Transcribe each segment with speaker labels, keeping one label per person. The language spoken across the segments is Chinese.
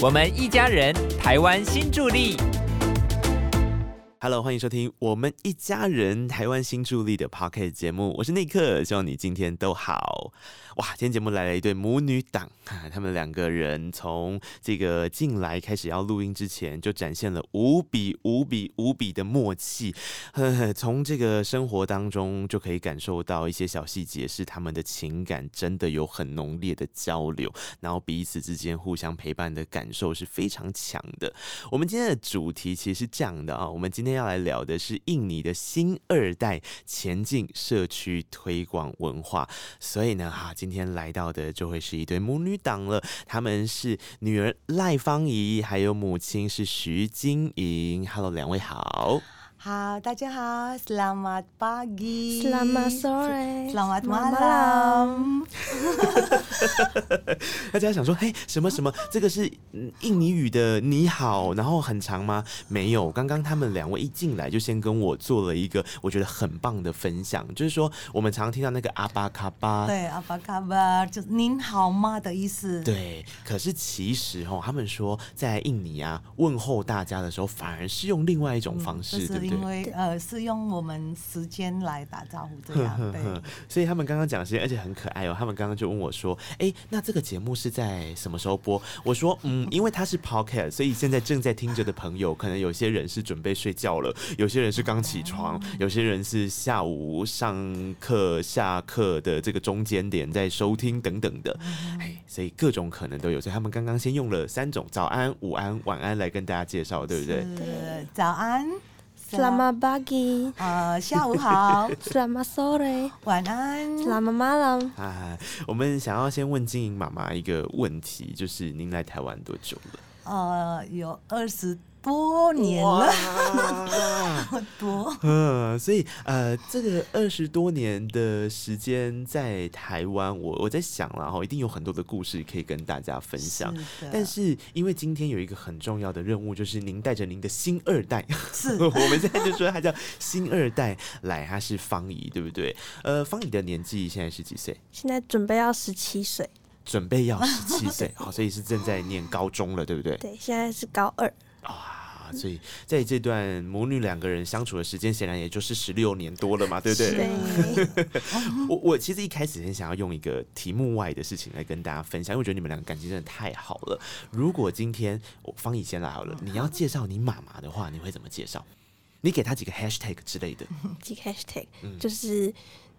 Speaker 1: 我们一家人，台湾新助力。
Speaker 2: Hello，欢迎收听我们一家人台湾新助力的 p o c k e t 节目，我是内克，希望你今天都好。哇，今天节目来了一对母女档，他们两个人从这个进来开始要录音之前，就展现了无比无比无比的默契。呵呵，从这个生活当中就可以感受到一些小细节，是他们的情感真的有很浓烈的交流，然后彼此之间互相陪伴的感受是非常强的。我们今天的主题其实是这样的啊，我们今天今天要来聊的是印尼的新二代前进社区推广文化，所以呢，哈，今天来到的就会是一对母女档了，他们是女儿赖芳怡，还有母亲是徐晶莹。Hello，两位好。
Speaker 3: 好，大家好，Selamat pagi。
Speaker 4: Selamat sore.
Speaker 3: Selamat
Speaker 4: malam.
Speaker 2: 大家想说，嘿，什么什么？这个是嗯印尼语的你好，然后很长吗？没有，刚刚他们两位一进来就先跟我做了一个我觉得很棒的分享，就是说我们常常听到那个阿巴卡巴，
Speaker 3: 对，Apa kabar？就是您好吗的意思。
Speaker 2: 对，可是其实哦，他们说在印尼啊问候大家的时候，反而是用另外一种方式，
Speaker 3: 就
Speaker 2: 对不对？
Speaker 3: 是因为呃是用我们时间来打招呼这样，对。
Speaker 2: 所以他们刚刚讲的时间，而且很可爱哦。他们刚刚就问我说：“哎、那这个节目是在什么时候播？”我说：“嗯，因为它是 podcast，所以现在正在听着的朋友，可能有些人是准备睡觉了，有些人是刚起床，有些人是下午上课、下课的这个中间点在收听等等的。哎，所以各种可能都有。所以他们刚刚先用了三种早安、午安、晚安来跟大家介绍，对不对？
Speaker 3: 是早安
Speaker 4: Selamat pagi.
Speaker 3: 呃，下午好
Speaker 4: ，Selamat sore.
Speaker 3: 晚安。
Speaker 4: Selamat malam.
Speaker 2: 啊，我们想要先问金莹妈妈一个问题，就是您来台湾多久了？
Speaker 3: 呃，有二十多年了，多。
Speaker 2: 嗯，所以呃，这个二十多年的时间在台湾，我我在想了哈，一定有很多的故事可以跟大家分享。
Speaker 3: 是
Speaker 2: 但是因为今天有一个很重要的任务，就是您带着您的新二代，
Speaker 3: 是
Speaker 2: 我们现在就说他叫新二代来，他是方怡，对不对？呃，方怡的年纪现在是几岁？
Speaker 4: 现在准备要十七岁，
Speaker 2: 准备要十七岁，好，所以是正在念高中了，对不对？
Speaker 4: 对，现在是高二。
Speaker 2: 啊，所以在这段母女两个人相处的时间，显然也就是十六年多了嘛，对不对？
Speaker 4: 对，
Speaker 2: 我我其实一开始很想要用一个题目外的事情来跟大家分享，因为我觉得你们两个感情真的太好了。如果今天我方以先来好了，你要介绍你妈妈的话，你会怎么介绍？你给她几个 hashtag 之类的，
Speaker 4: 几个 hashtag
Speaker 2: 嗯
Speaker 4: 就是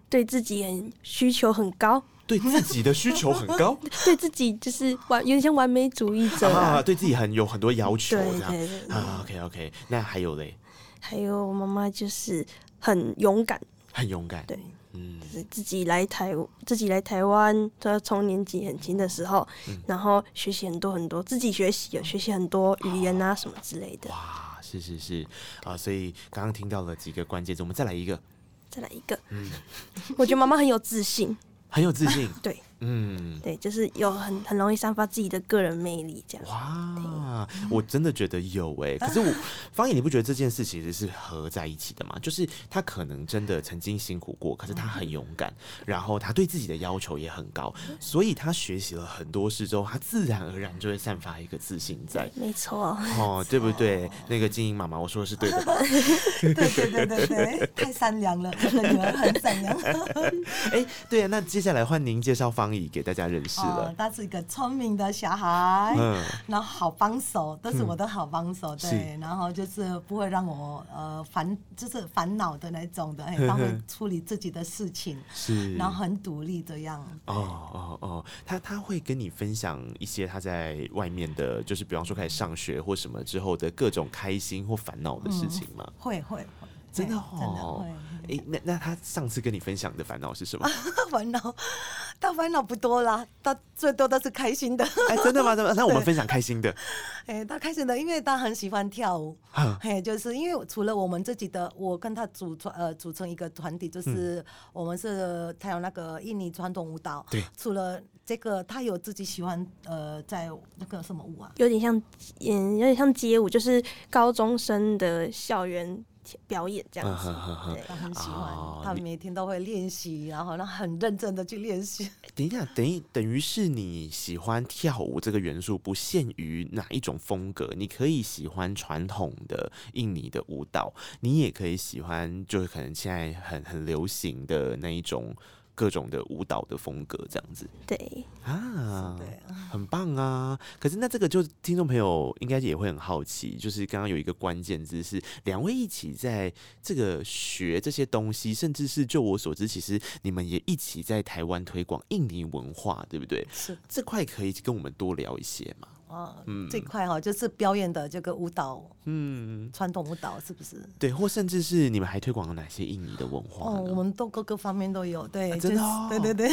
Speaker 4: 对自己很需求很高，
Speaker 2: 对自己的需求很高？
Speaker 4: 对自己就是完有点像完美主义者
Speaker 2: 啊，
Speaker 4: 啊。
Speaker 2: 对自己很有很多要求，
Speaker 4: 对
Speaker 2: 这样。
Speaker 4: 对
Speaker 2: 啊。OK OK，那还有嘞，
Speaker 4: 还有我妈妈就是很勇敢，
Speaker 2: 很勇敢，
Speaker 4: 对，
Speaker 2: 嗯。
Speaker 4: 就是自己来台自己来台湾，她从年纪很轻的时候，
Speaker 2: 嗯。
Speaker 4: 然后学习很多很多，自己学习有学习很多语言啊什么之类的。
Speaker 2: 哇，是是是。啊，所以刚刚听到了几个关键字，我们再来一个，
Speaker 4: 再来一个，
Speaker 2: 嗯。
Speaker 4: 我觉得妈妈很有自信，
Speaker 2: 很有自信，
Speaker 4: 对
Speaker 2: 嗯，
Speaker 4: 对，就是有很很容易散发自己的个人魅力，这样。
Speaker 2: 哇，我真的觉得有哎、可是我方颖，你不觉得这件事其实是合在一起的吗？就是他可能真的曾经辛苦过，可是他很勇敢，然后他对自己的要求也很高，所以他学习了很多事之后，他自然而然就会散发一个自信在。
Speaker 4: 没错，
Speaker 2: 哦，对不对？那个金英妈妈，我说的是对的吧？
Speaker 3: 对对对对对，太善良了，女儿很善良。
Speaker 2: 哎、对啊，那接下来换您介绍方怡给大家认识
Speaker 3: 哦
Speaker 2: 了，。
Speaker 3: 他是一个聪明的小孩，
Speaker 2: 嗯，
Speaker 3: 然后好帮手，都是我的好帮手，
Speaker 2: 是
Speaker 3: 对，然后就是不会让我呃烦，就是烦恼的那种的，哎，他会处理自己的事情，
Speaker 2: 是。
Speaker 3: 然后很独立这样。
Speaker 2: 哦哦哦，他他会跟你分享一些他在外面的，就是比方说开始上学或什么之后的各种开心或烦恼的事情吗？
Speaker 3: 会会会，
Speaker 2: 真的
Speaker 3: 对真的
Speaker 2: 哦
Speaker 3: 会。
Speaker 2: 诶，那那他上次跟你分享的烦恼是什么？
Speaker 3: 烦恼，他烦恼不多啦，他最多都是开心的。
Speaker 2: 哎，真的吗？真的？那我们分享开心的。
Speaker 3: 哎，他开心的，因为他很喜欢跳舞。
Speaker 2: 哈
Speaker 3: 嘿，就是因为除了我们自己的，我跟他组团呃组成一个团体，就是我们是他有那个印尼传统舞蹈。
Speaker 2: 对
Speaker 3: 除了这个，他有自己喜欢呃在那个什么舞啊？
Speaker 4: 有点像，嗯，有点像街舞，就是高中生的校园表演这样子。对，
Speaker 3: 他很喜
Speaker 2: 哦
Speaker 3: 欢，他
Speaker 2: 你
Speaker 3: 每天都会练习，然后让很认真的去练习。
Speaker 2: 等一下，等于等于是你喜欢跳舞这个元素不限于哪一种风格，你可以喜欢传统的印尼的舞蹈，你也可以喜欢就是可能现在很很流行的那一种各种的舞蹈的风格这样子
Speaker 4: 对，
Speaker 2: 啊，
Speaker 3: 对，
Speaker 2: 很棒啊！可是那这个就听众朋友应该也会很好奇，就是刚刚有一个关键字是两位一起在这个学这些东西，甚至是就我所知，其实你们也一起在台湾推广印尼文化，对不对？
Speaker 3: 是
Speaker 2: 这块可以跟我们多聊一些吗？
Speaker 3: 啊，嗯。这块哈就是表演的这个舞蹈，
Speaker 2: 嗯，
Speaker 3: 传统舞蹈是不是？
Speaker 2: 对，或甚至是你们还推广了哪些印尼的文化
Speaker 3: 哦，我？们都各个方面都有，对，
Speaker 2: 真的哦。
Speaker 3: 对对对，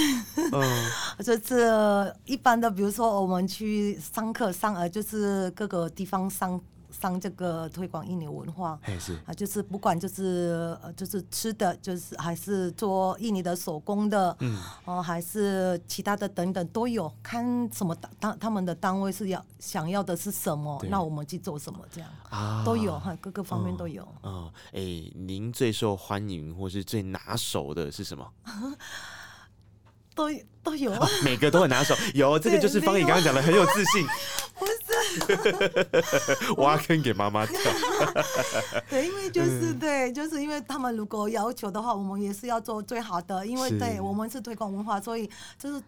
Speaker 2: 嗯，
Speaker 3: 就是一般的，比如说我们去上课上呃，就是各个地方上上这个推广印尼文化。啊，就是不管就是呃，就是吃的，就是还是做印尼的手工的，
Speaker 2: 嗯，
Speaker 3: 哦、还是其他的等等都有，看什么单单他们的单位是要想要的是什么，那我们去做什么，这样
Speaker 2: 啊
Speaker 3: 都有哈，各个方面都有。
Speaker 2: 哦，哎、您最受欢迎或是最拿手的是什么？
Speaker 3: 都都有，
Speaker 2: 每个都很拿手。有这个就是方怡刚刚讲的，很有自信。
Speaker 3: 不是，
Speaker 2: 挖坑给妈妈跳。
Speaker 3: 对，因为就是、
Speaker 2: 嗯
Speaker 3: 对，就是因为他们如果要求的话，我们也是要做最好的，因为
Speaker 2: 是
Speaker 3: 对我们是推广文化，所以就是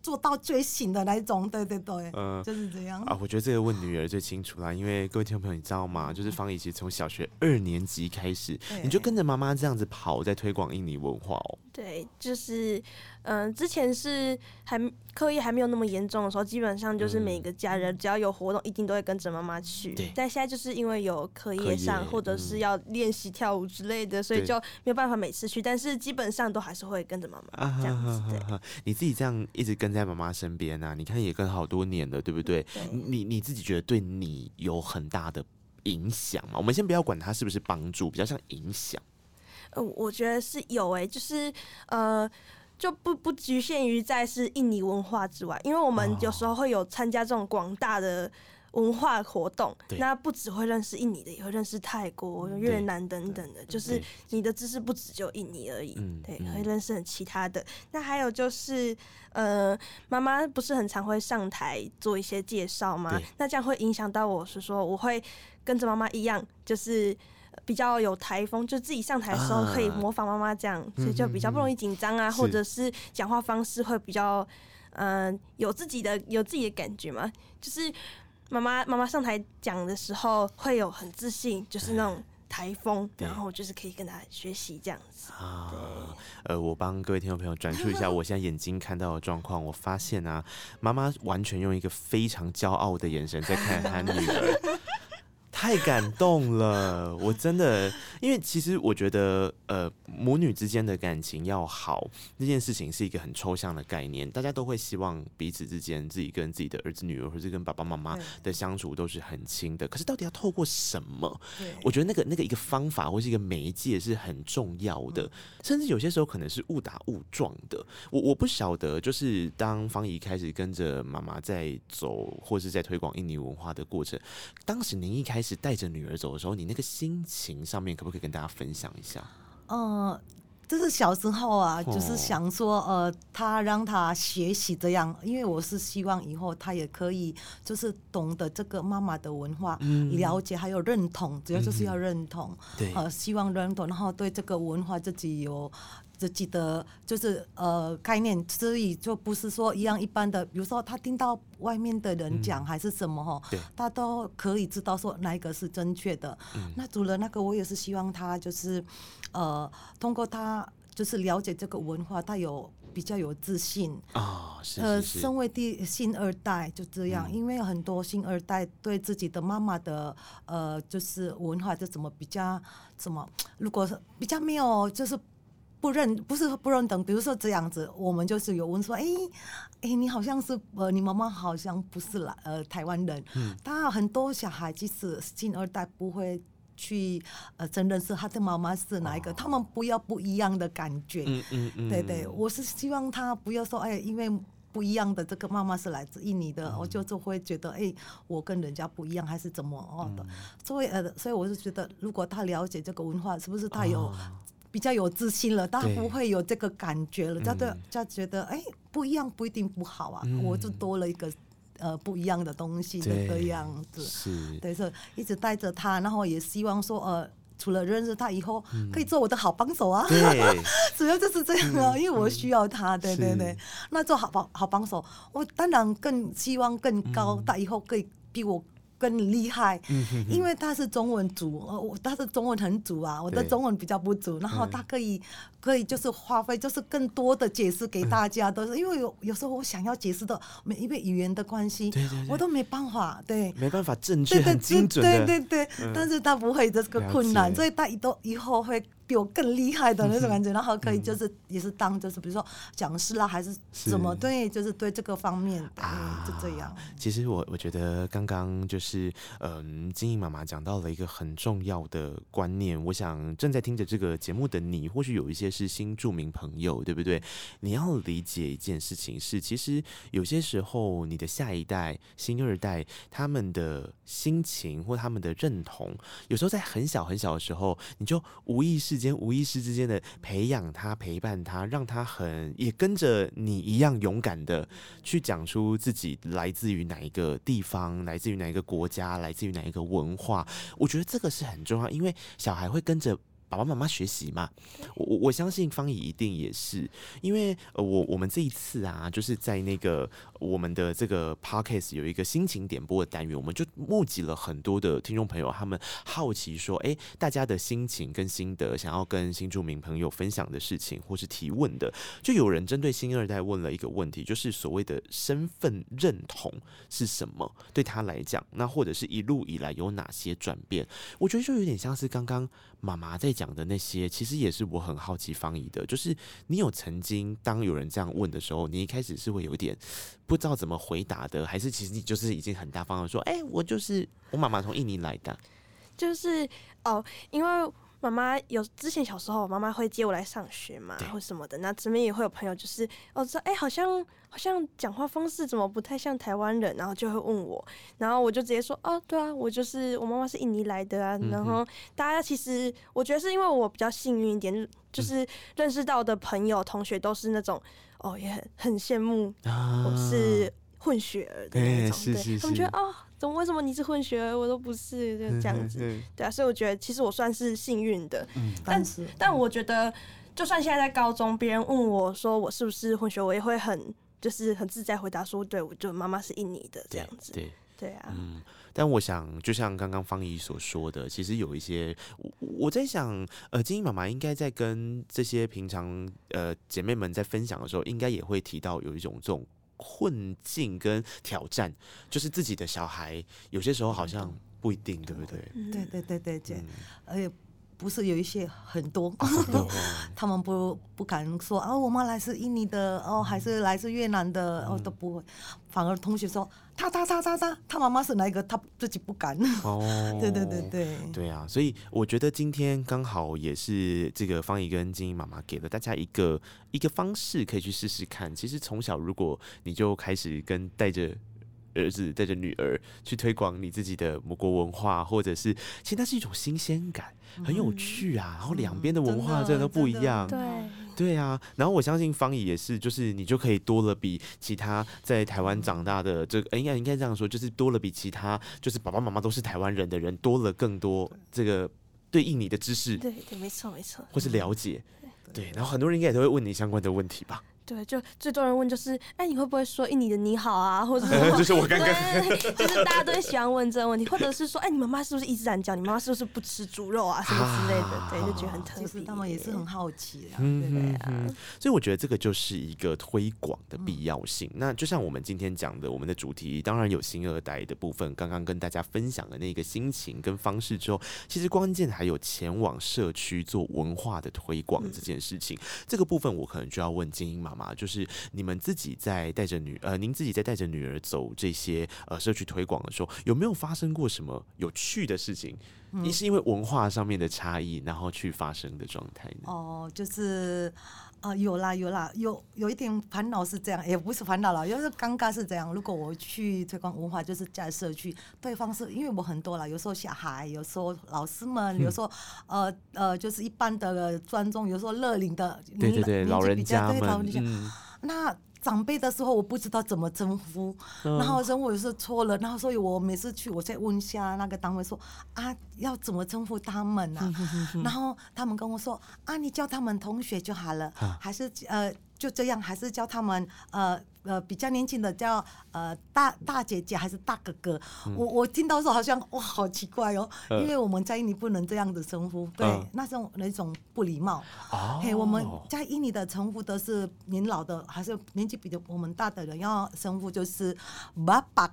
Speaker 3: 做到最醒的那一种，对对对，
Speaker 2: 嗯
Speaker 3: 就是这样。
Speaker 2: 啊，我觉得这个问女儿最清楚啦，因为各位听众朋友，你知道吗？就是方怡其实从小学二年级开始，你就跟着妈妈这样子跑，在推广印尼文化哦。
Speaker 4: 对，就是，嗯、之前是还课业还没有那么严重的时候，基本上就是每个家人只要有活动，一定都会跟着妈妈去
Speaker 2: 对。
Speaker 4: 但现在就是因为有课
Speaker 2: 课
Speaker 4: 业上或者是要练习跳舞之类的，所以就没有办法每次去。但是基本上都还是会跟着妈妈这样子。对，
Speaker 2: 哈，你自己这样一直跟在妈妈身边啊，你看也跟好多年了，对不对？
Speaker 4: 对
Speaker 2: 你你自己觉得对你有很大的影响吗？我们先不要管它是不是帮助，比较像影响。
Speaker 4: 呃，我觉得是有诶、就是呃。就不不局限于在是印尼文化之外，因为我们有时候会有参加这种广大的文化活动
Speaker 2: 对，
Speaker 4: 那不只会认识印尼的，也会认识泰国、越南等等的，就是你的知识不只就印尼而已，对，会认识很其他的。那还有就是，呃，妈妈不是很常会上台做一些介绍吗？那这样会影响到我是说，我会跟着妈妈一样，就是。比较有台风，就自己上台的时候可以
Speaker 2: 啊
Speaker 4: 模仿妈妈这样，所以就比较不容易紧张啊，
Speaker 2: 是
Speaker 4: 或者是讲话方式会比较，嗯、有自己的有自己的感觉嘛。就是妈妈妈妈上台讲的时候会有很自信，就是那种台风，然后就是可以跟她学习这样子。
Speaker 2: 啊，呃，我帮各位听众朋友转述一下 我现在眼睛看到的状况。我发现啊，妈妈完全用一个非常骄傲的眼神在看她女儿，太感动了。我真的，因为其实我觉得，呃，母女之间的感情要好，这件事情是一个很抽象的概念，大家都会希望彼此之间自己跟自己的儿子女儿，或是跟爸爸妈妈的相处都是很亲的。可是到底要透过什么？我觉得那个那个一个方法或是一个媒介是很重要的，甚至有些时候可能是误打误撞的。我我不晓得，就是当方怡开始跟着妈妈在走，或是在推广印尼文化的过程，当时您一开始带着女儿走的时候，你那个心情上面可不可以跟大家分享一下？
Speaker 3: 嗯，就是小时候啊，就
Speaker 2: 哦
Speaker 3: 是想说，呃，他让他学习这样，因为我是希望以后他也可以，就是懂得这个妈妈的文化，了解还有认同，主要就是要认同，
Speaker 2: 对
Speaker 3: 呃，希望认同，然后对这个文化自己有。自己的就是呃概念，所以就不是说一样一般的，比如说他听到外面的人讲还是什么哈，
Speaker 2: 对
Speaker 3: 他都可以知道说哪一个是正确的。那除了那个，我也是希望他就是呃，通过他就是了解这个文化，他有比较有自信。
Speaker 2: 啊、是
Speaker 3: 呃，身为第新二代就这样，因为很多新二代对自己的妈妈的呃，就是文化就怎么比较怎么，如果是比较没有就是。不认不是不认同，比如说这样子，我们就是有问说，哎、哎、你好像是呃，你妈妈好像不是来呃台湾人，嗯，他很多小孩即使新二代不会去呃承认是他的妈妈是哪一个，他们不要不一样的感觉，
Speaker 2: 嗯嗯嗯，
Speaker 3: 对对，我是希望他不要说，哎，因为不一样的这个妈妈是来自印尼的，我就就会觉得，哎，我跟人家不一样，还是怎么哦的？所以呃，所以我是觉得，如果他了解这个文化，是不是他有比较有自信了，他
Speaker 2: 对
Speaker 3: 不会有这个感觉了，他对他觉得，哎，不一样不一定不好啊，我就多了一个呃不一样的东西这样子。
Speaker 2: 是，
Speaker 3: 对，是一直带着他，然后也希望说，呃，除了认识他以后，可以做我的好帮手啊。
Speaker 2: 对，
Speaker 3: 主要就是这样啊，因为我需要他，对对对。那做好帮好帮手，我当然更希望更高，他以后可以比我。更厉害，因为他是中文组，呃，我他是中文很足啊，我的中文比较不足，然后他可以可以就是花费就是更多的解释给大家，都是因为有有时候我想要解释的，每因为语言的关系
Speaker 2: 对对对，
Speaker 3: 我都没办法，对，
Speaker 2: 没办法正确
Speaker 3: 对对
Speaker 2: 很精准
Speaker 3: 对
Speaker 2: 的，
Speaker 3: 对对，但是他不会这个困难，所以他以都以后会比我更厉害的那种感觉，然后可以就是也是当就是比如说讲师啦，还是什么，对，就是对这个方面的，
Speaker 2: 啊
Speaker 3: 就这样。
Speaker 2: 其实我我觉得刚刚就是嗯，金英妈妈讲到了一个很重要的观念，我想正在听着这个节目的你，或许有一些是新著名朋友，对不对？你要理解一件事情是，其实有些时候你的下一代、新二代他们的心情或他们的认同，有时候在很小很小的时候，你就无意识间、无意识之间的培养他、陪伴他，让他很也跟着你一样勇敢的去讲出自己来自于哪一个地方，来自于哪一个国家，来自于哪一个文化。我觉得这个是很重要，因为小孩会跟着。爸爸妈妈学习嘛，我我我相信方怡一定也是，因为呃我我们这一次啊，就是在那个我们的这个 podcast 有一个心情点播的单元，我们就募集了很多的听众朋友，他们好奇说，哎、大家的心情跟心得，想要跟新住民朋友分享的事情，或是提问的，就有人针对新二代问了一个问题，就是所谓的身份认同是什么？对他来讲，那或者是一路以来有哪些转变？我觉得就有点像是刚刚妈妈在讲的那些，其实也是我很好奇方怡的，就是你有曾经当有人这样问的时候，你一开始是会有点不知道怎么回答的，还是其实你就是已经很大方的说，哎、我就是我妈妈从印尼来的，
Speaker 4: 就是哦，因为妈妈有之前小时候，妈妈会接我来上学嘛
Speaker 2: 对，
Speaker 4: 或什么的。那这边也会有朋友，就是哦，说哎、好像好像讲话方式怎么不太像台湾人，然后就会问我，然后我就直接说哦，对啊，我就是我妈妈是印尼来的啊。
Speaker 2: 嗯
Speaker 4: 然后大家其实我觉得是因为我比较幸运一点，就是认识到的朋友同学都是那种哦，也很很羡慕
Speaker 2: 啊
Speaker 4: 我是混血儿的那
Speaker 2: 哎
Speaker 4: 种，对
Speaker 2: 是是是
Speaker 4: 他们觉得哦，怎么为什么你是混血儿，我都不是，就这样子。
Speaker 2: 嗯
Speaker 4: 对啊，所以我觉得其实我算是幸运的，
Speaker 3: 但是
Speaker 4: 但我觉得就算现在在高中，别人问我说我是不是混血，我也会很就是很自在回答说，对我就妈妈是印尼的这样子。
Speaker 2: 对。
Speaker 4: 对啊，
Speaker 2: 嗯，但我想，就像刚刚方怡所说的，其实有一些，我我在想，呃，金英妈妈应该在跟这些平常呃姐妹们在分享的时候，应该也会提到有一种这种困境跟挑战，就是自己的小孩有些时候好像不一定，对不对？
Speaker 4: 嗯
Speaker 3: 对对对对对，
Speaker 2: 嗯，
Speaker 3: 而且不是有一些很多，
Speaker 2: 很多
Speaker 3: 他们不不敢说啊，我妈来自印尼的哦，还是来自越南的哦，都不会，反而同学说他他他他他，他妈妈是哪一个，他自己不敢。
Speaker 2: 哦，
Speaker 3: 对对对对，
Speaker 2: 对啊，所以我觉得今天刚好也是这个方怡跟金英妈妈给了大家一个一个方式，可以去试试看。其实从小如果你就开始跟带着。儿子带着女儿去推广你自己的母国文化，或者是其实它是一种新鲜感，很有趣啊。然后两边的文化
Speaker 3: 真的
Speaker 2: 都不一样，
Speaker 4: 对，
Speaker 2: 对啊，然后我相信方怡也是，就是你就可以多了比其他在台湾长大的这个，呃应该应该这样说，就是多了比其他就是爸爸妈妈都是台湾人的人多了更多这个对印尼的知识
Speaker 4: 对对，没错没错，
Speaker 2: 或是了解。对，然后很多人应该也都会问你相关的问题吧？
Speaker 4: 对，就最多人问就是，哎，你会不会说印尼的你好啊，或者什么？
Speaker 2: 就是我刚刚
Speaker 4: 对，就是大家都会喜欢问这个问题，或者是说，哎，你妈妈是不是伊斯兰教？你妈妈是不是不吃猪肉啊，什么之类的？对，就觉得很特别。
Speaker 3: 其实他们也是很好奇啊。
Speaker 2: 嗯
Speaker 3: 对
Speaker 4: 对啊，
Speaker 2: 所以我觉得这个就是一个推广的必要性。那就像我们今天讲的，我们的主题当然有新二代的部分，刚刚跟大家分享的那个心情跟方式之后，其实关键还有前往社区做文化的推广这件事情。这个部分我可能就要问精英妈妈，就是你们自己在带着女呃，您自己在带着女儿走这些呃社区推广的时候，有没有发生过什么有趣的事情？你是因为文化上面的差异，然后去发生的状态呢？
Speaker 3: 哦，就是呃，有啦有啦，有有一点烦恼是这样，也不是烦恼了，就是尴尬是这样。如果我去推广文化，就是在社区，对方是因为我很多了，有时候小孩，有时候老师们，有时候呃呃，就是一般的尊重，有时候乐龄的，
Speaker 2: 对对对，
Speaker 3: 年
Speaker 2: 老人
Speaker 3: 纪比较
Speaker 2: 家
Speaker 3: 对老人家，
Speaker 2: 们嗯
Speaker 3: 那。长辈的时候我不知道怎么称呼，
Speaker 2: 嗯。
Speaker 3: 然后称呼有时候错了，然后所以我每次去我再问一下那个单位说啊要怎么称呼他们啊，然后他们跟我说啊你叫他们同学就好了，
Speaker 2: 啊
Speaker 3: 还是呃就这样，还是叫他们呃呃比较年轻的叫呃大大姐姐还是大哥哥，
Speaker 2: 嗯。
Speaker 3: 我我听到说好像哇好奇怪哦，因为我们在印尼不能这样的称呼，对
Speaker 2: 嗯，
Speaker 3: 那种那种不礼貌。
Speaker 2: 哦。
Speaker 3: 嘿，我们在印尼的称呼都是年老的，还是年纪比我们大的人要称呼就是爸爸，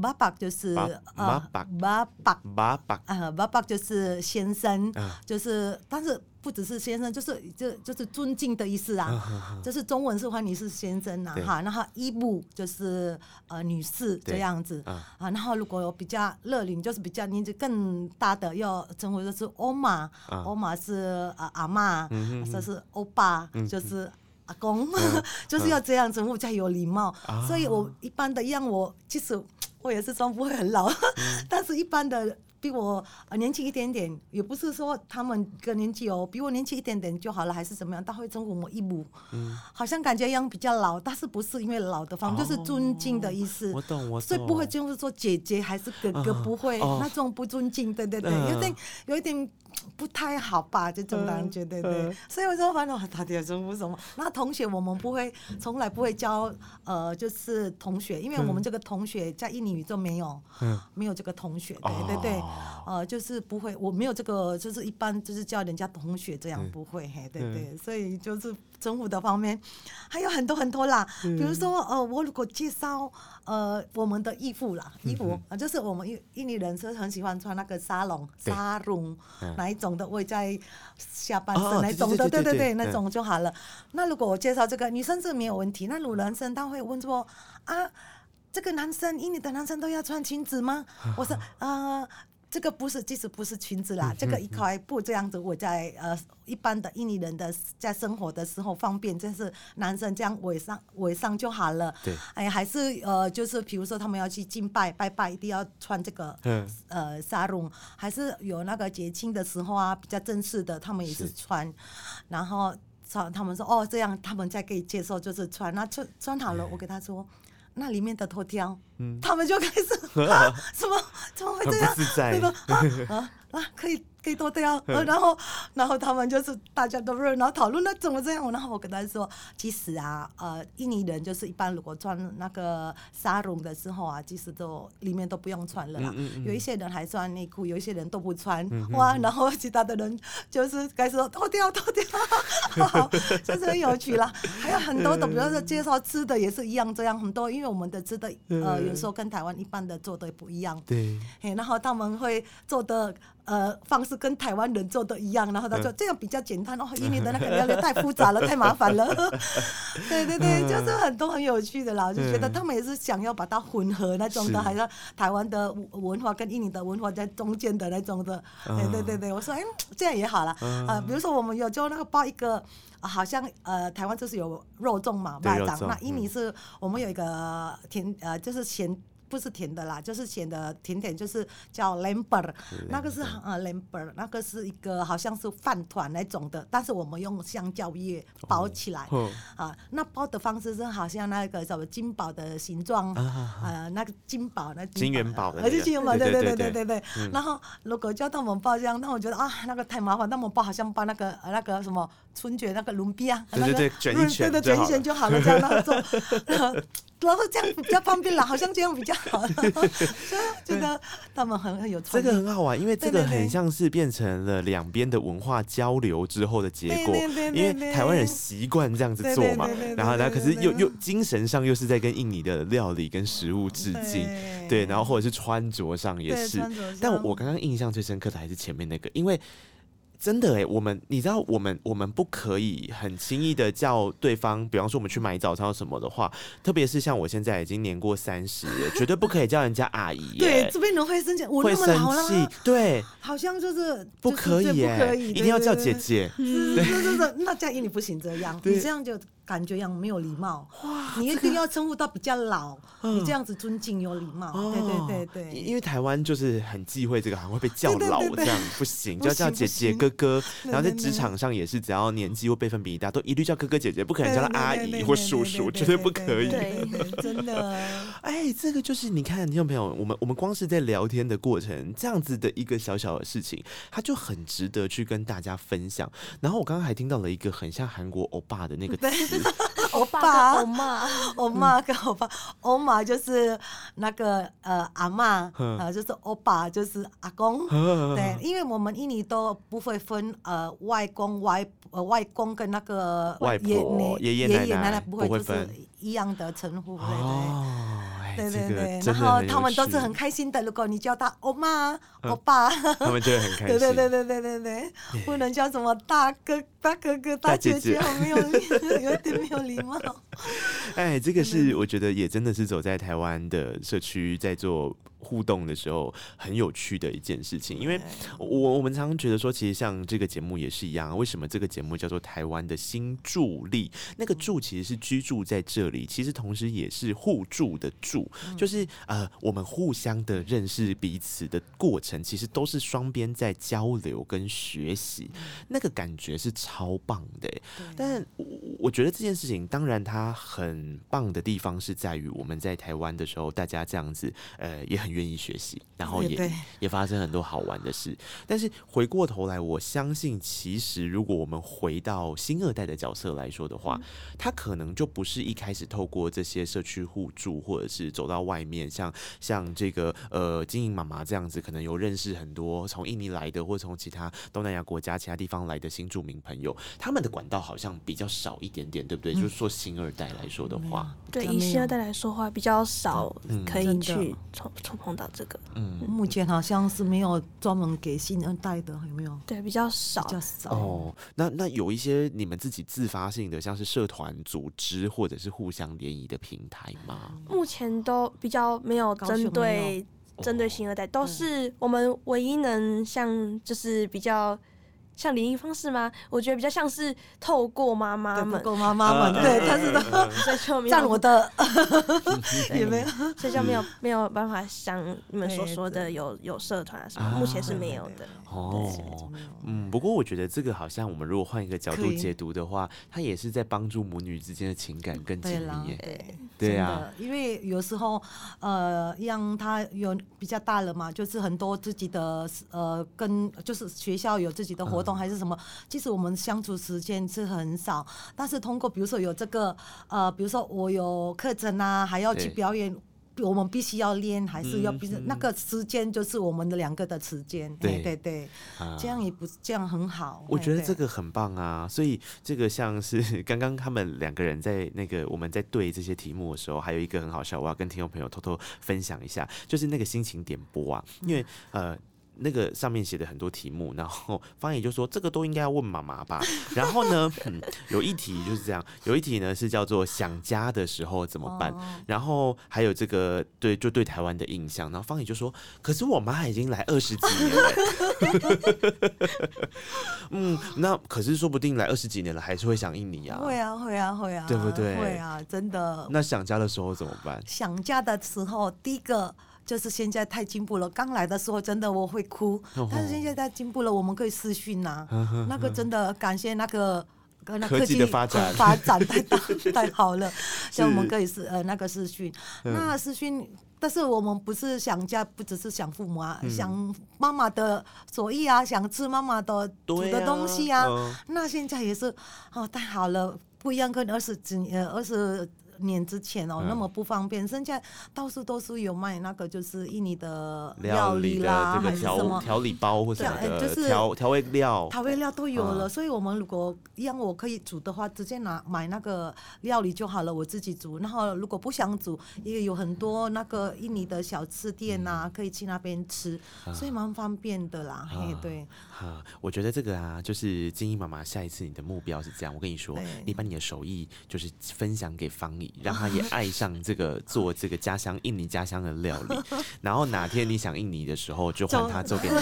Speaker 3: 爸爸就是
Speaker 2: 爸
Speaker 3: 呃
Speaker 2: 爸
Speaker 3: 爸爸
Speaker 2: 爸爸
Speaker 3: 啊，爸爸就是先生
Speaker 2: 嗯，
Speaker 3: 就是但是不只是先生，就是就就是尊敬的意思啊，就是中文是欢你是先生呐
Speaker 2: 对。
Speaker 3: 哈，然后伊布就是呃女士这样子。
Speaker 2: 嗯。
Speaker 3: 啊，然后如果有比较热龄，就是比较年纪更大的，要称呼就是欧玛，
Speaker 2: 啊。
Speaker 3: 欧玛是呃阿妈这是欧巴，就是。阿公。就是要这样称呼才有礼貌，
Speaker 2: 啊。
Speaker 3: 所以我一般的让我其实我也是装不会很老，
Speaker 2: 嗯。
Speaker 3: 但是一般的比我呃年轻一点点，也不是说他们个年纪哦，比我年轻一点点就好了，还是怎么样？他会称呼我一母，
Speaker 2: 嗯。
Speaker 3: 好像感觉一样比较老，但是不是因为老的方面，就是尊敬的意思。
Speaker 2: 哦我懂我懂，
Speaker 3: 所以不会就是说姐姐还是哥哥，
Speaker 2: 嗯
Speaker 3: 不会、
Speaker 2: 哦。
Speaker 3: 那种不尊敬，对对对，
Speaker 2: 嗯。
Speaker 3: 有点有一点不太好吧，这种感觉，对对。
Speaker 2: 嗯。
Speaker 3: 所以我说，反正到底要称呼什么？那同学我们不会，从来不会教呃，就是同学，因为我们这个同学在印尼语中没有，
Speaker 2: 嗯。
Speaker 3: 没有这个同学，对对对，
Speaker 2: 哦
Speaker 3: 呃，就是不会，我没有这个，就是一般就是叫人家同学这样
Speaker 2: 嗯
Speaker 3: 不会，嘿，对对，所以就是称呼的方面还有很多很多啦，比如说呃，我如果介绍呃我们的衣服啦，衣服啊，就是我们印印尼人是很喜欢穿那个沙龙、
Speaker 2: 对
Speaker 3: 沙龙
Speaker 2: 嗯
Speaker 3: 哪一种的，会在下半
Speaker 2: 哦
Speaker 3: 身那种的，
Speaker 2: 对
Speaker 3: 对对那
Speaker 2: 嗯
Speaker 3: 种就好了。那如果我介绍这个女生是没有问题，那如果男生他会问说啊。这个男生，印尼的男生都要穿裙子吗？我说，呃，这个不是，即使不是裙子啦，这个一块布这样子，我在呃一般的印尼人的在生活的时候方便，就是男生这样围上围上就好了。
Speaker 2: 对，
Speaker 3: 哎，还是呃，就是比如说他们要去敬拜拜拜，一定要穿这个
Speaker 2: 嗯。
Speaker 3: 呃纱绒，还是有那个节庆的时候啊，比较正式的，他们也是
Speaker 2: 是。
Speaker 3: 穿，然后他他们说哦，这样他们才可以接受，就是穿，那穿穿好了，我给他说。那里面的头挑，他们就开始 啊，怎么怎么会这样？
Speaker 2: 自在
Speaker 3: 对吧？啊啊啊，可以可以脱掉，呃然后然后他们就是大家都热闹讨论，那怎么这样？然后我跟他说，其实啊，呃，印尼人就是一般如果穿那个纱绒的时候啊，其实都里面都不用穿了啦。
Speaker 2: 嗯嗯嗯
Speaker 3: 有一些人还穿内裤，有一些人都不穿，哇，然后其他的人就是开始说脱掉脱掉，好，就 是很有趣啦。还有很多的，比如说介绍吃的也是一样，这样很多，因为我们的吃的呃有时候跟台湾一般的做的不一样。
Speaker 2: 对，
Speaker 3: 嘿，然后他们会做的呃方式跟台湾人做的一样，然后他说这样比较简单哦，印尼的那个料理太复杂了，太麻烦了。对对对，就是很多很有趣的啦，我就觉得他们也是想要把它混合那种的，还是台湾的文化跟印尼的文化在中间的那种的。对对对对，我说哎，这样也好了啊。比如说我们有就那个包一个。啊好像呃，台湾就是有肉粽嘛，麦长。那印尼是我们有一个甜呃，就是咸不是甜的啦就是显得甜点就是叫 l a m b e r 那个是呃 l a m b e r 那个是一个好像是饭团那种的但是我们用香蕉叶包起来。啊那包的方式是好像那个什么金宝的形状
Speaker 2: 啊
Speaker 3: 那个金宝那
Speaker 2: 金元宝还
Speaker 3: 是金元宝
Speaker 2: 对
Speaker 3: 对
Speaker 2: 对对对
Speaker 3: 对然后如果叫他们包这样那我觉得啊那个太麻烦那么包好像包那个那个什么春卷那个轮比啊，
Speaker 2: 对对
Speaker 3: 那个
Speaker 2: 对卷一
Speaker 3: 卷对对，卷一
Speaker 2: 卷就好了
Speaker 3: 这样然后做，然后 然后这样比较方便了，好像这样比较好，所以觉得他们很很有
Speaker 2: 这。个很好玩，因为这个很像是变成了两边的文化交流之后的结果。因为台湾人习惯这样子做嘛然后呢，可是又又精神上又是在跟印尼的料理跟食物致敬，对，然后或者是穿着上也是。但我我刚刚印象最深刻的还是前面那个，因为。真的哎，我们你知道，我们我们不可以很轻易的叫对方，比方说我们去买早餐什么的话，特别是像我现在已经年过三十，绝对不可以叫人家阿姨。
Speaker 3: 对，这边人会生气，我那么老了，
Speaker 2: 对，
Speaker 3: 好像就是
Speaker 2: 不可以不可以，一定要叫姐姐。
Speaker 3: 是是是是，那嘉怡你不行，这样你这样就。感觉一样没有礼貌，你一定要称呼到比较老，你这样子尊敬有礼貌，对对对对。
Speaker 2: 因为台湾就是很忌讳这个，还会被叫老，这样不行，就要叫姐姐哥哥。然后在职场上也是，只要年纪或辈分比你大，都一律叫哥哥姐姐，不可能叫他阿姨或叔叔，绝对不可以。
Speaker 3: 真的。
Speaker 2: 哎，这个就是你看，听众朋友，我们我们光是在聊天的过程，这样子的一个小小的事情，它就很值得去跟大家分享。然后我刚刚还听到了一个很像韩国欧巴的那个词。
Speaker 3: 欧巴、欧妈、欧妈跟欧巴，欧妈就是那个呃阿妈，呃就是欧巴就是阿公，对，因为我们印尼都不会分呃外公外呃外公跟那个
Speaker 2: 外婆爷爷奶奶
Speaker 3: 不会
Speaker 2: 分。
Speaker 3: 一样的称呼，对对。对对对，然后他们都是很开心的。如果你叫他欧妈、欧巴，
Speaker 2: 他们就会很开
Speaker 3: 心。对对对对对对对，不能叫什么大哥、大哥哥、大姐姐，好没有有点没有礼貌。
Speaker 2: 哎，这个是我觉得也真的是走在台湾的社区在做。互动的时候很有趣的一件事情，因为我我们常常觉得说，其实像这个节目也是一样，为什么这个节目叫做台湾的新助力？那个住其实是居住在这里，其实同时也是互助的助，就是呃，我们互相的认识彼此的过程，其实都是双边在交流跟学习，那个感觉是超棒的。但我我觉得这件事情，当然它很棒的地方是在于我们在台湾的时候，大家这样子，呃，也很。愿意学习，然后也也发生很多好玩的事。但是回过头来，我相信，其实如果我们回到新二代的角色来说的话，他可能就不是一开始透过这些社区互助，或者是走到外面，像像这个呃经营妈妈这样子，可能有认识很多从印尼来的，或从其他东南亚国家其他地方来的新住民朋友，他们的管道好像比较少一点点，对不对？就是说新二代来说的话，
Speaker 4: 对，以新二代来说话比较少，可以去触触。碰到这个，
Speaker 3: 嗯，目前好像是没有专门给新二代的，有没有？
Speaker 4: 对，比较少，
Speaker 3: 比较少。
Speaker 2: 哦，那那有一些你们自己自发性的，像是社团组织或者是互相联谊的平台吗？
Speaker 4: 目前都比较没有针对针对新二代，都是我们唯一能像就是比较。像联谊方式吗？我觉得比较像是透过妈妈们，
Speaker 3: 透过妈妈们，对，他是的，占我的，
Speaker 4: 也没有，所以就没有 没有办法像你们所说的有有社团啊什么，目前是没有的。哦，
Speaker 2: 嗯，不过我觉得这个好像我们如果换一个角度解读的话，它也是在帮助母女之间的情感更紧密。
Speaker 3: 对，
Speaker 2: 对啊，
Speaker 3: 因为有时候呃，让他有比较大了嘛，就是很多自己的呃，跟就是学校有自己的活动还是什么，其实我们相处时间是很少，但是通过比如说有这个呃，比如说我有课程啊，还要去表演。我们必须要练，还是要必须那个时间就是我们的两个的时间。对对对，这样也不这样很好。
Speaker 2: 我觉得这个很棒啊，所以这个像是 刚刚他们两个人在那个我们在对这些题目的时候，还有一个很好笑，我要跟听众朋友偷偷分享一下，就是那个心情点播啊，因为呃。那个上面写的很多题目，然后方野就说这个都应该要问妈妈吧。然后呢，有一题就是这样，有一题呢是叫做想家的时候怎么办。然后还有这个对就对台湾的印象。然后方野就说，可是我妈已经来二十几年了。嗯，那可是说不定来二十几年了，还是会想印尼啊。
Speaker 3: 会啊，会啊，会啊，
Speaker 2: 对不对？
Speaker 3: 会啊，真的。
Speaker 2: 那想家的时候怎么办？
Speaker 3: 想家的时候，第一个。就是现在太进步了，刚来的时候真的我会哭，但是现在太进步了，我们可以视讯呐，那个真的感谢那个那
Speaker 2: 科技的发展，
Speaker 3: 发展太大 太好了，像我们可以是呃那个视讯，那视讯，但是我们不是想家，不只是想父母啊，想妈妈的手艺啊，想吃妈妈的煮的东西啊，那现在也是哦太好了，不一样跟二十几呃二十。年之前哦、
Speaker 2: 嗯
Speaker 3: 那么不方便，现在到处都是有卖那个就是印尼的
Speaker 2: 料理
Speaker 3: 啦，
Speaker 2: 这个
Speaker 3: 还是什么。
Speaker 2: 调调理包或什么的
Speaker 3: 对就是
Speaker 2: 调调味料，
Speaker 3: 调味料都有了，
Speaker 2: 嗯
Speaker 3: 所以我们如果让我可以煮的话，直接拿买那个料理就好了，我自己煮。然后如果不想煮，也有很多那个印尼的小吃店呐、可以去那边吃，所以蛮方便的啦。嘿，
Speaker 2: 啊
Speaker 3: 对，
Speaker 2: 啊，我觉得这个啊，就是金英妈妈下一次你的目标是这样。我跟你说，你把你的手艺就是分享给方怡，让他也爱上这个 做这个家乡印尼家乡的料理。然后哪天你想印尼的时候，就换他做给你。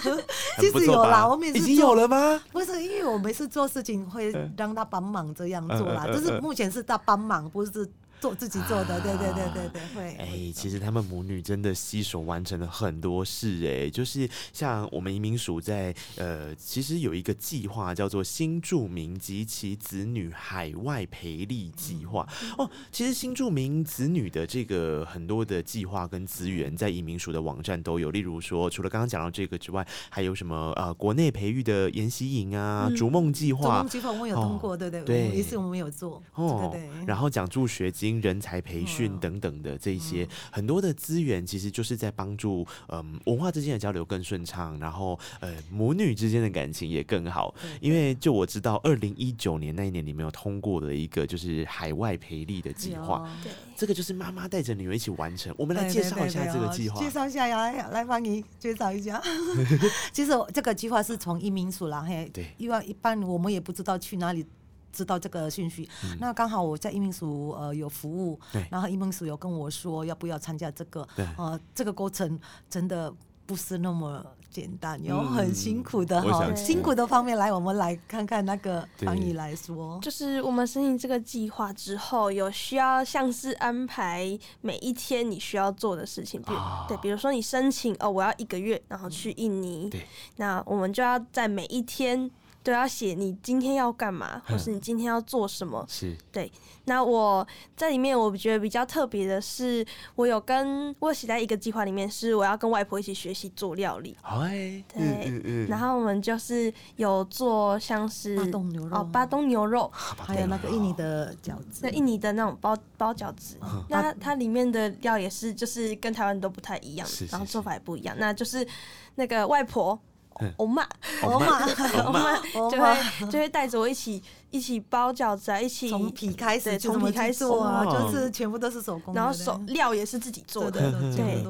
Speaker 3: 其实有啦我们
Speaker 2: 已经有了吗？
Speaker 3: 不是因为我每次做事情会让他帮忙这样做啦，就是目前是他帮忙，不是做自己做的。
Speaker 2: 啊
Speaker 3: 对对对对对，会。
Speaker 2: 哎、
Speaker 3: 会
Speaker 2: 其实他们母女真的携手完成了很多事、哎，就是像我们移民署在呃，其实有一个计划叫做新住民及其子女海外培力计划。哦，其实新住民子女的这个很多的计划跟资源，在移民署的网站都有。例如说，除了刚刚讲到这个之外，还有什么呃国内培育的研习营啊、
Speaker 4: 嗯
Speaker 2: 逐梦计划，逐
Speaker 3: 梦。计划我们有通过，对对，
Speaker 2: 对
Speaker 3: 也是我们有做，
Speaker 2: 哦
Speaker 3: 对对。
Speaker 2: 然后讲助学金、人才培训
Speaker 3: 嗯
Speaker 2: 等等的这些、很多的资源，其实就是在帮助嗯、文化之间的交流更顺畅，然后呃母女之间的感情也更好。因为就我知道，二零一九年那一年你们有通过的一个就是海外培力的计划，
Speaker 4: 对，
Speaker 2: 这个就是妈妈带着女儿一起完成。我们来介绍一下这个计划。
Speaker 3: 介绍一下呀，来来方怡介绍一下。其实这个计划是从移民署啦，嘿，
Speaker 2: 对
Speaker 3: 因为一般我们也不知道去哪里。知道这个讯息，那刚好我在移民署呃有服务然后移民署有跟我说要不要参加这个
Speaker 2: 对，
Speaker 3: 呃，这个过程真的不是那么简单，有
Speaker 2: 嗯
Speaker 3: 很辛苦的哈，辛苦的方面来，我们来看看那个
Speaker 2: 对。
Speaker 3: 方怡来说，
Speaker 4: 就是我们申请这个计划之后，有需要像是安排每一天你需要做的事情，比如、
Speaker 2: 啊。
Speaker 4: 对，比如说你申请哦，我要一个月，然后去印尼，
Speaker 2: 对。
Speaker 4: 那我们就要在每一天都要写你今天要干嘛，或是你今天要做什么。
Speaker 2: 是对
Speaker 4: 那我在里面，我觉得比较特别的是，我有跟我有写在一个计划里面，是我要跟外婆一起学习做料理。
Speaker 2: 哎，
Speaker 4: 对
Speaker 2: 嗯嗯嗯，
Speaker 4: 然后我们就是有做像是
Speaker 3: 巴东牛肉
Speaker 4: 哦，巴东牛肉，
Speaker 3: 还有那个印尼的饺子
Speaker 4: 那，印尼的那种包包饺子，
Speaker 2: 嗯
Speaker 4: 那它它里面的料也是就是跟台湾都不太一样
Speaker 2: 是，是是
Speaker 4: 然后做法也不一样。那就是那个外婆
Speaker 2: 嗯，
Speaker 4: 欧妈，
Speaker 3: 欧妈，
Speaker 4: 欧妈就会就会带着我一起一起包饺子啊，一起
Speaker 3: 从皮开始
Speaker 4: 从皮开始
Speaker 3: 做啊，
Speaker 2: 哦
Speaker 3: 就是全部都是手工，
Speaker 4: 然后手料也是自己做的，
Speaker 3: 对。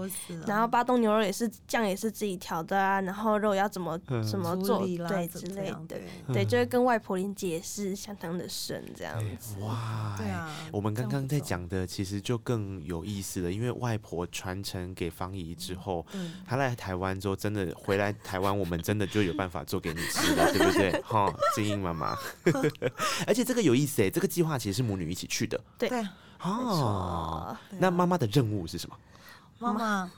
Speaker 4: 然后巴东牛肉也是酱也是自己调的啊，然后肉要怎么
Speaker 2: 嗯。
Speaker 4: 怎么做，对之类的。
Speaker 3: 对，
Speaker 4: 对，就会跟外婆连接也是相当的深这样子。
Speaker 2: 哇，
Speaker 3: 对啊
Speaker 2: 我们刚刚在讲的其实就更有意思了，因为外婆传承给方怡之后，
Speaker 3: 嗯
Speaker 2: 她来台湾之后，真的回来台湾，我们真的就有办法做给你吃了，对不对？哈，金英妈妈，而且这个有意思哎，这个计划其实是母女一起去的。
Speaker 4: 对。
Speaker 2: 哦。
Speaker 3: 啊
Speaker 2: 那妈妈的任务是什么？
Speaker 3: 妈妈，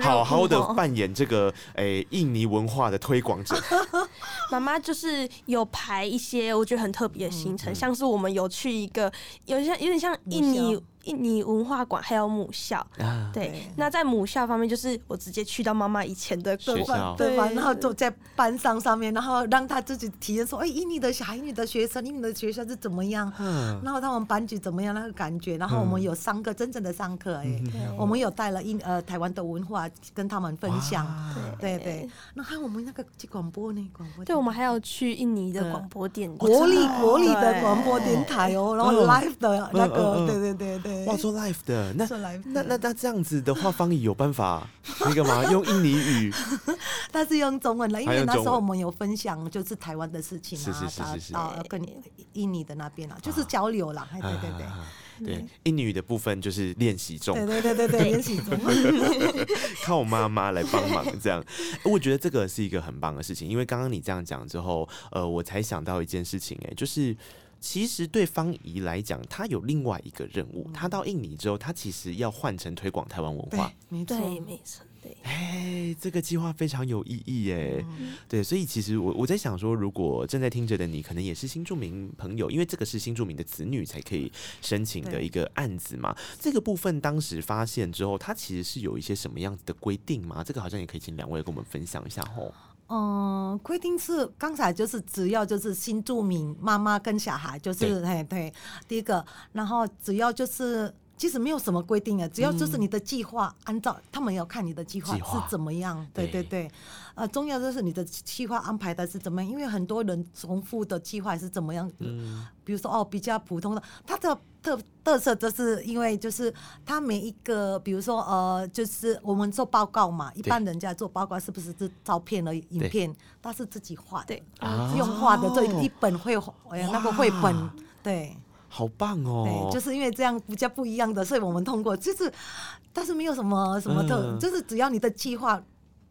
Speaker 2: 好好的
Speaker 4: 哦
Speaker 2: 扮演这个诶、印尼文化的推广者。
Speaker 4: 妈妈就是有排一些我觉得很特别的行程，像是我们有去一个有点像有点像印尼
Speaker 3: 校
Speaker 4: 印尼文化馆，还有母校。
Speaker 2: 啊，
Speaker 4: 对
Speaker 3: 对，
Speaker 4: 那在母校方面，就是我直接去到妈妈以前的
Speaker 2: 学校。
Speaker 3: 对吧？然后坐在班上上面，然后让他自己体验说，哎，印尼的小孩、印尼的学生、印尼的学校是怎么样？
Speaker 2: 嗯，
Speaker 3: 然后他们班级怎么样那个感觉？然后我们有上课，真正的上课，哎，
Speaker 2: 嗯。
Speaker 3: 我们有带了印呃台湾的文化跟他们分享。
Speaker 2: 哇
Speaker 3: 对对，那还有我们那个去广播呢，广播
Speaker 4: 对，我们还要去印尼的广播电台。
Speaker 3: 国立国立的广播电台哦，然后
Speaker 2: 嗯。
Speaker 3: live 的那个，
Speaker 2: 对
Speaker 3: 对对对对，
Speaker 2: 哇，做 live 的那那那
Speaker 3: 的
Speaker 2: 那这样子的话，方怡有办法 那个吗？用印尼语
Speaker 3: 但是用中文了，因
Speaker 2: 还
Speaker 3: 为那时候我们有分享就是台湾的事情
Speaker 2: 是是
Speaker 3: 啊，
Speaker 2: 是是是
Speaker 3: 到跟印尼的那边啊，就是交流啦，哎对对对。
Speaker 2: 啊对，印尼语的部分就是练习中，
Speaker 3: 对对对对对，练习中。
Speaker 2: 靠我妈妈来帮忙，这样，我觉得这个是一个很棒的事情。因为刚刚你这样讲之后，呃，我才想到一件事情、哎，就是其实对方怡来讲，他有另外一个任务，他到印尼之后，他其实要换成推广台湾文化。，
Speaker 3: 没错。
Speaker 4: 没错，对。
Speaker 2: 哎，这个计划非常有意义耶。对，所以其实我我在想说，如果正在听着的你，可能也是新住民朋友，因为这个是新住民的子女才可以申请的一个案子嘛。这个部分当时发现之后，它其实是有一些什么样子的规定吗？这个好像也可以请两位跟我们分享一下吼。
Speaker 3: 嗯，规定是刚才就是只要就是新住民妈妈跟小孩就是嘿对，第一个，然后只要就是其实没有什么规定啊，只要就是你的计划按照他们要看你的计划是怎么样，对。
Speaker 2: 对
Speaker 3: 对对，呃，重要就是你的计划安排的是怎么样，因为很多人重复的计划是怎么样的，
Speaker 2: 嗯，
Speaker 3: 比如说哦，比较普通的，它的特特色就是因为就是它每一个，比如说呃，就是我们做报告嘛，一般人家做报告是不是是照片的影片，他是自己画的
Speaker 4: 对，
Speaker 2: 啊。
Speaker 3: 用画的这一本绘哎那个绘本
Speaker 2: 哇，
Speaker 3: 对
Speaker 2: 好棒哦。
Speaker 3: 对，，就是因为这样比较不一样的，所以我们通过，就是但是没有什么什么特，
Speaker 2: 嗯。
Speaker 3: 就是只要你的计划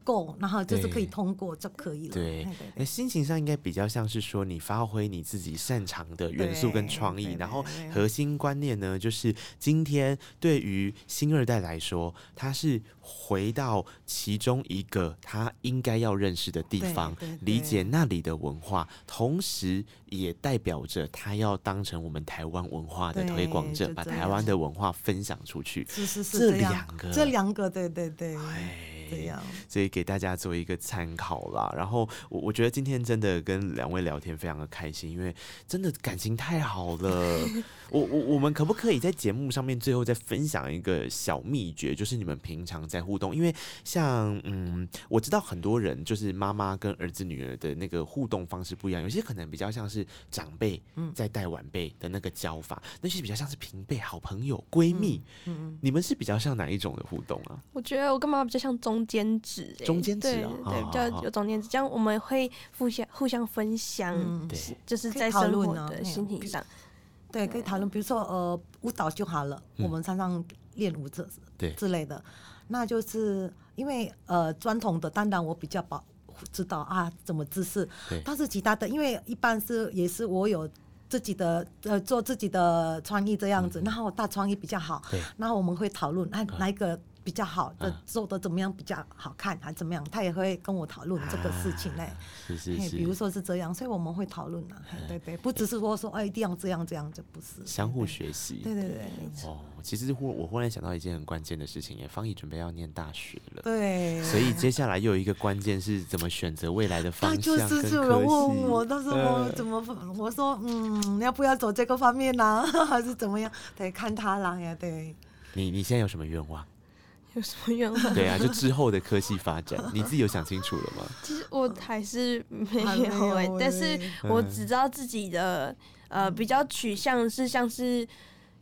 Speaker 3: 够，然后就是可以通过就可以了。
Speaker 2: 对。
Speaker 3: 对
Speaker 2: 哎，心情上应该比较像是说你发挥你自己擅长的元素跟
Speaker 3: 对
Speaker 2: 创意，然后核心观念呢，就是今天对于新二代来说，他是回到其中一个他应该要认识的地方，理解那里的文化，同时也代表着他要当成我们台湾文化的推广者，把台湾的文化分享出去。
Speaker 3: 是是是
Speaker 2: 这两个。
Speaker 3: 这两个，对对对，
Speaker 2: 哎所以给大家做一个参考啦。然后我我觉得今天真的跟两位聊天非常的开心，因为真的感情太好了。我我我们可不可以在节目上面最后再分享一个小秘诀，就是你们平常在互动？因为像嗯，我知道很多人就是妈妈跟儿子女儿的那个互动方式不一样，有些可能比较像是长辈在带晚辈的那个教法，那些比较像是平辈、好朋友、闺蜜。
Speaker 3: 嗯
Speaker 2: 你们是比较像哪一种的互动啊？
Speaker 4: 我觉得我跟妈妈比较像中间值、欸，
Speaker 2: 中间值
Speaker 4: 对
Speaker 2: 啊
Speaker 4: 对，
Speaker 2: 哦
Speaker 4: 比较有中间值，这样我们会互相互相分享，
Speaker 3: 嗯
Speaker 2: 对
Speaker 4: 就是在生活的心情上，
Speaker 3: 对，可以讨论，比如说呃，舞蹈就好了，
Speaker 2: 嗯。
Speaker 3: 我们常常练舞这
Speaker 2: 对。
Speaker 3: 之类的，那就是因为呃传统的，当然我比较保知道啊怎么姿势。
Speaker 2: 对，
Speaker 3: 但是其他的，因为一般是也是我有。自己的呃做自己的创意这样子，然后大创意比较好
Speaker 2: 嗯对，
Speaker 3: 然后我们会讨论哎哪一个比较好的
Speaker 2: 嗯
Speaker 3: 做的怎么样比较好看还怎么样，他也会跟我讨论这个事情嘞。
Speaker 2: 是是是，
Speaker 3: 比如说是这样，所以我们会讨论啊，嘿对对，不只是说说哎一定要这样这样，就不是
Speaker 2: 相互
Speaker 3: 对
Speaker 2: 学习。
Speaker 3: 对对对
Speaker 2: 哦，其实忽我忽然想到一件很关键的事情耶，方怡准备要念大学了，
Speaker 3: 对，
Speaker 2: 所以接下来又有一个关键是怎么选择未来的方
Speaker 3: 他就
Speaker 2: 向跟科系。
Speaker 3: 是有人问我，但是我
Speaker 2: 呃
Speaker 3: 怎么我说嗯，要不要走这个方面呢、还是怎么样？得看他啦呀，对。
Speaker 2: 你你现在有什么愿望？
Speaker 4: 有什么愿望？
Speaker 2: 对啊，就之后的科系发展，你自己有想清楚了吗？
Speaker 4: 其实我还是没有哎、
Speaker 3: 有
Speaker 4: 但是
Speaker 3: 欸
Speaker 4: 我只知道自己的呃比较取向是像是，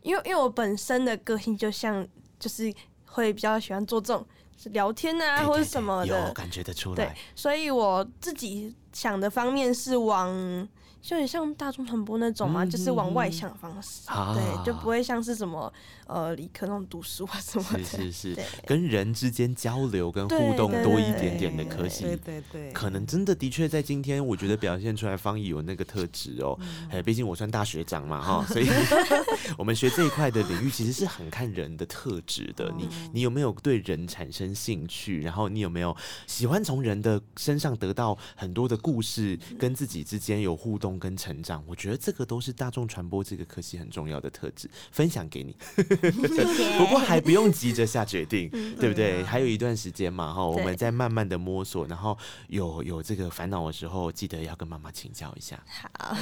Speaker 4: 因为因为我本身的个性就像就是会比较喜欢做这种聊天啊或者什么的，
Speaker 2: 有感觉得出来对。，
Speaker 4: 所以我自己想的方面是往。就很像大众传播那种嘛，
Speaker 2: 嗯
Speaker 4: 就是往外向的方式，
Speaker 2: 啊
Speaker 4: 对，就不会像是什么呃理科那种读书啊什么的，
Speaker 2: 是是是，跟人之间交流跟互动多一点点的
Speaker 4: 对
Speaker 2: 科系，
Speaker 3: 对对对，
Speaker 2: 可能真的的确在今天，我觉得表现出来方怡有那个特质哦。
Speaker 3: 嗯
Speaker 2: 哎，毕竟我算大学长嘛哈，所以 我们学这一块的领域其实是很看人的特质的。你你有没有对人产生兴趣？然后你有没有喜欢从人的身上得到很多的故事，跟自己之间有互动跟成长？我觉得这个都是大众传播这个科系很重要的特质，分享给你。不过还不用急着下决定，对不对？还有一段时间嘛，哈，我们
Speaker 4: 对
Speaker 2: 再慢慢的摸索，然后有有这个烦恼的时候，记得要跟妈妈请教一下。
Speaker 4: 好，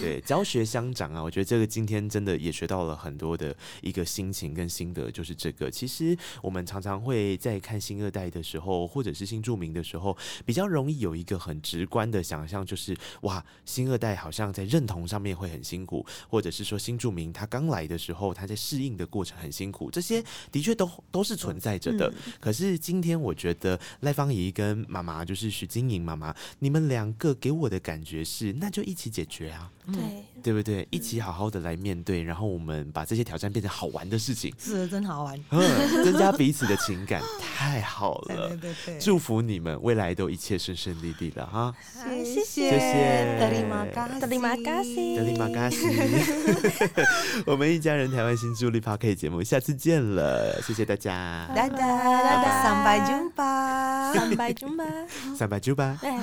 Speaker 2: 对，教学相长啊，我觉得这个今天真的也学到了很多的一个心情跟心得，就是这个。其实我们常常会在看新二代的时候，或者是新著名的时候，比较容易有一个很直观的想象，就是哇，新二代好像在认同上面会很辛苦，或者是说新著名他刚来的时候，他在适应的过程很辛苦，这些的确都都是存在着的。
Speaker 4: 嗯
Speaker 2: 可是今天我觉得赖芳怡跟妈妈，就是徐晶莹妈妈，你们两个给我的感觉是，那就一起解决啊。
Speaker 4: 对，
Speaker 2: 对不对？一起好好的来面对，然后我们把这些挑战变成好玩的事情，
Speaker 3: 是真好玩。
Speaker 2: 嗯，增加彼此的情感，太好
Speaker 3: 对对
Speaker 2: 了。
Speaker 3: 对对，
Speaker 2: 祝福你们未来都一切顺顺利利了哈！
Speaker 3: 谢
Speaker 4: 谢
Speaker 2: 谢谢
Speaker 3: 德里马嘎西，
Speaker 4: 德里马嘎西
Speaker 2: 德里马嘎西，我们一家人台湾新助力 p a r k 节目，下次见了，谢谢大家，
Speaker 3: 大家大家上拜中吧。
Speaker 4: 三百九八，
Speaker 2: 三百九吧。
Speaker 4: 哎。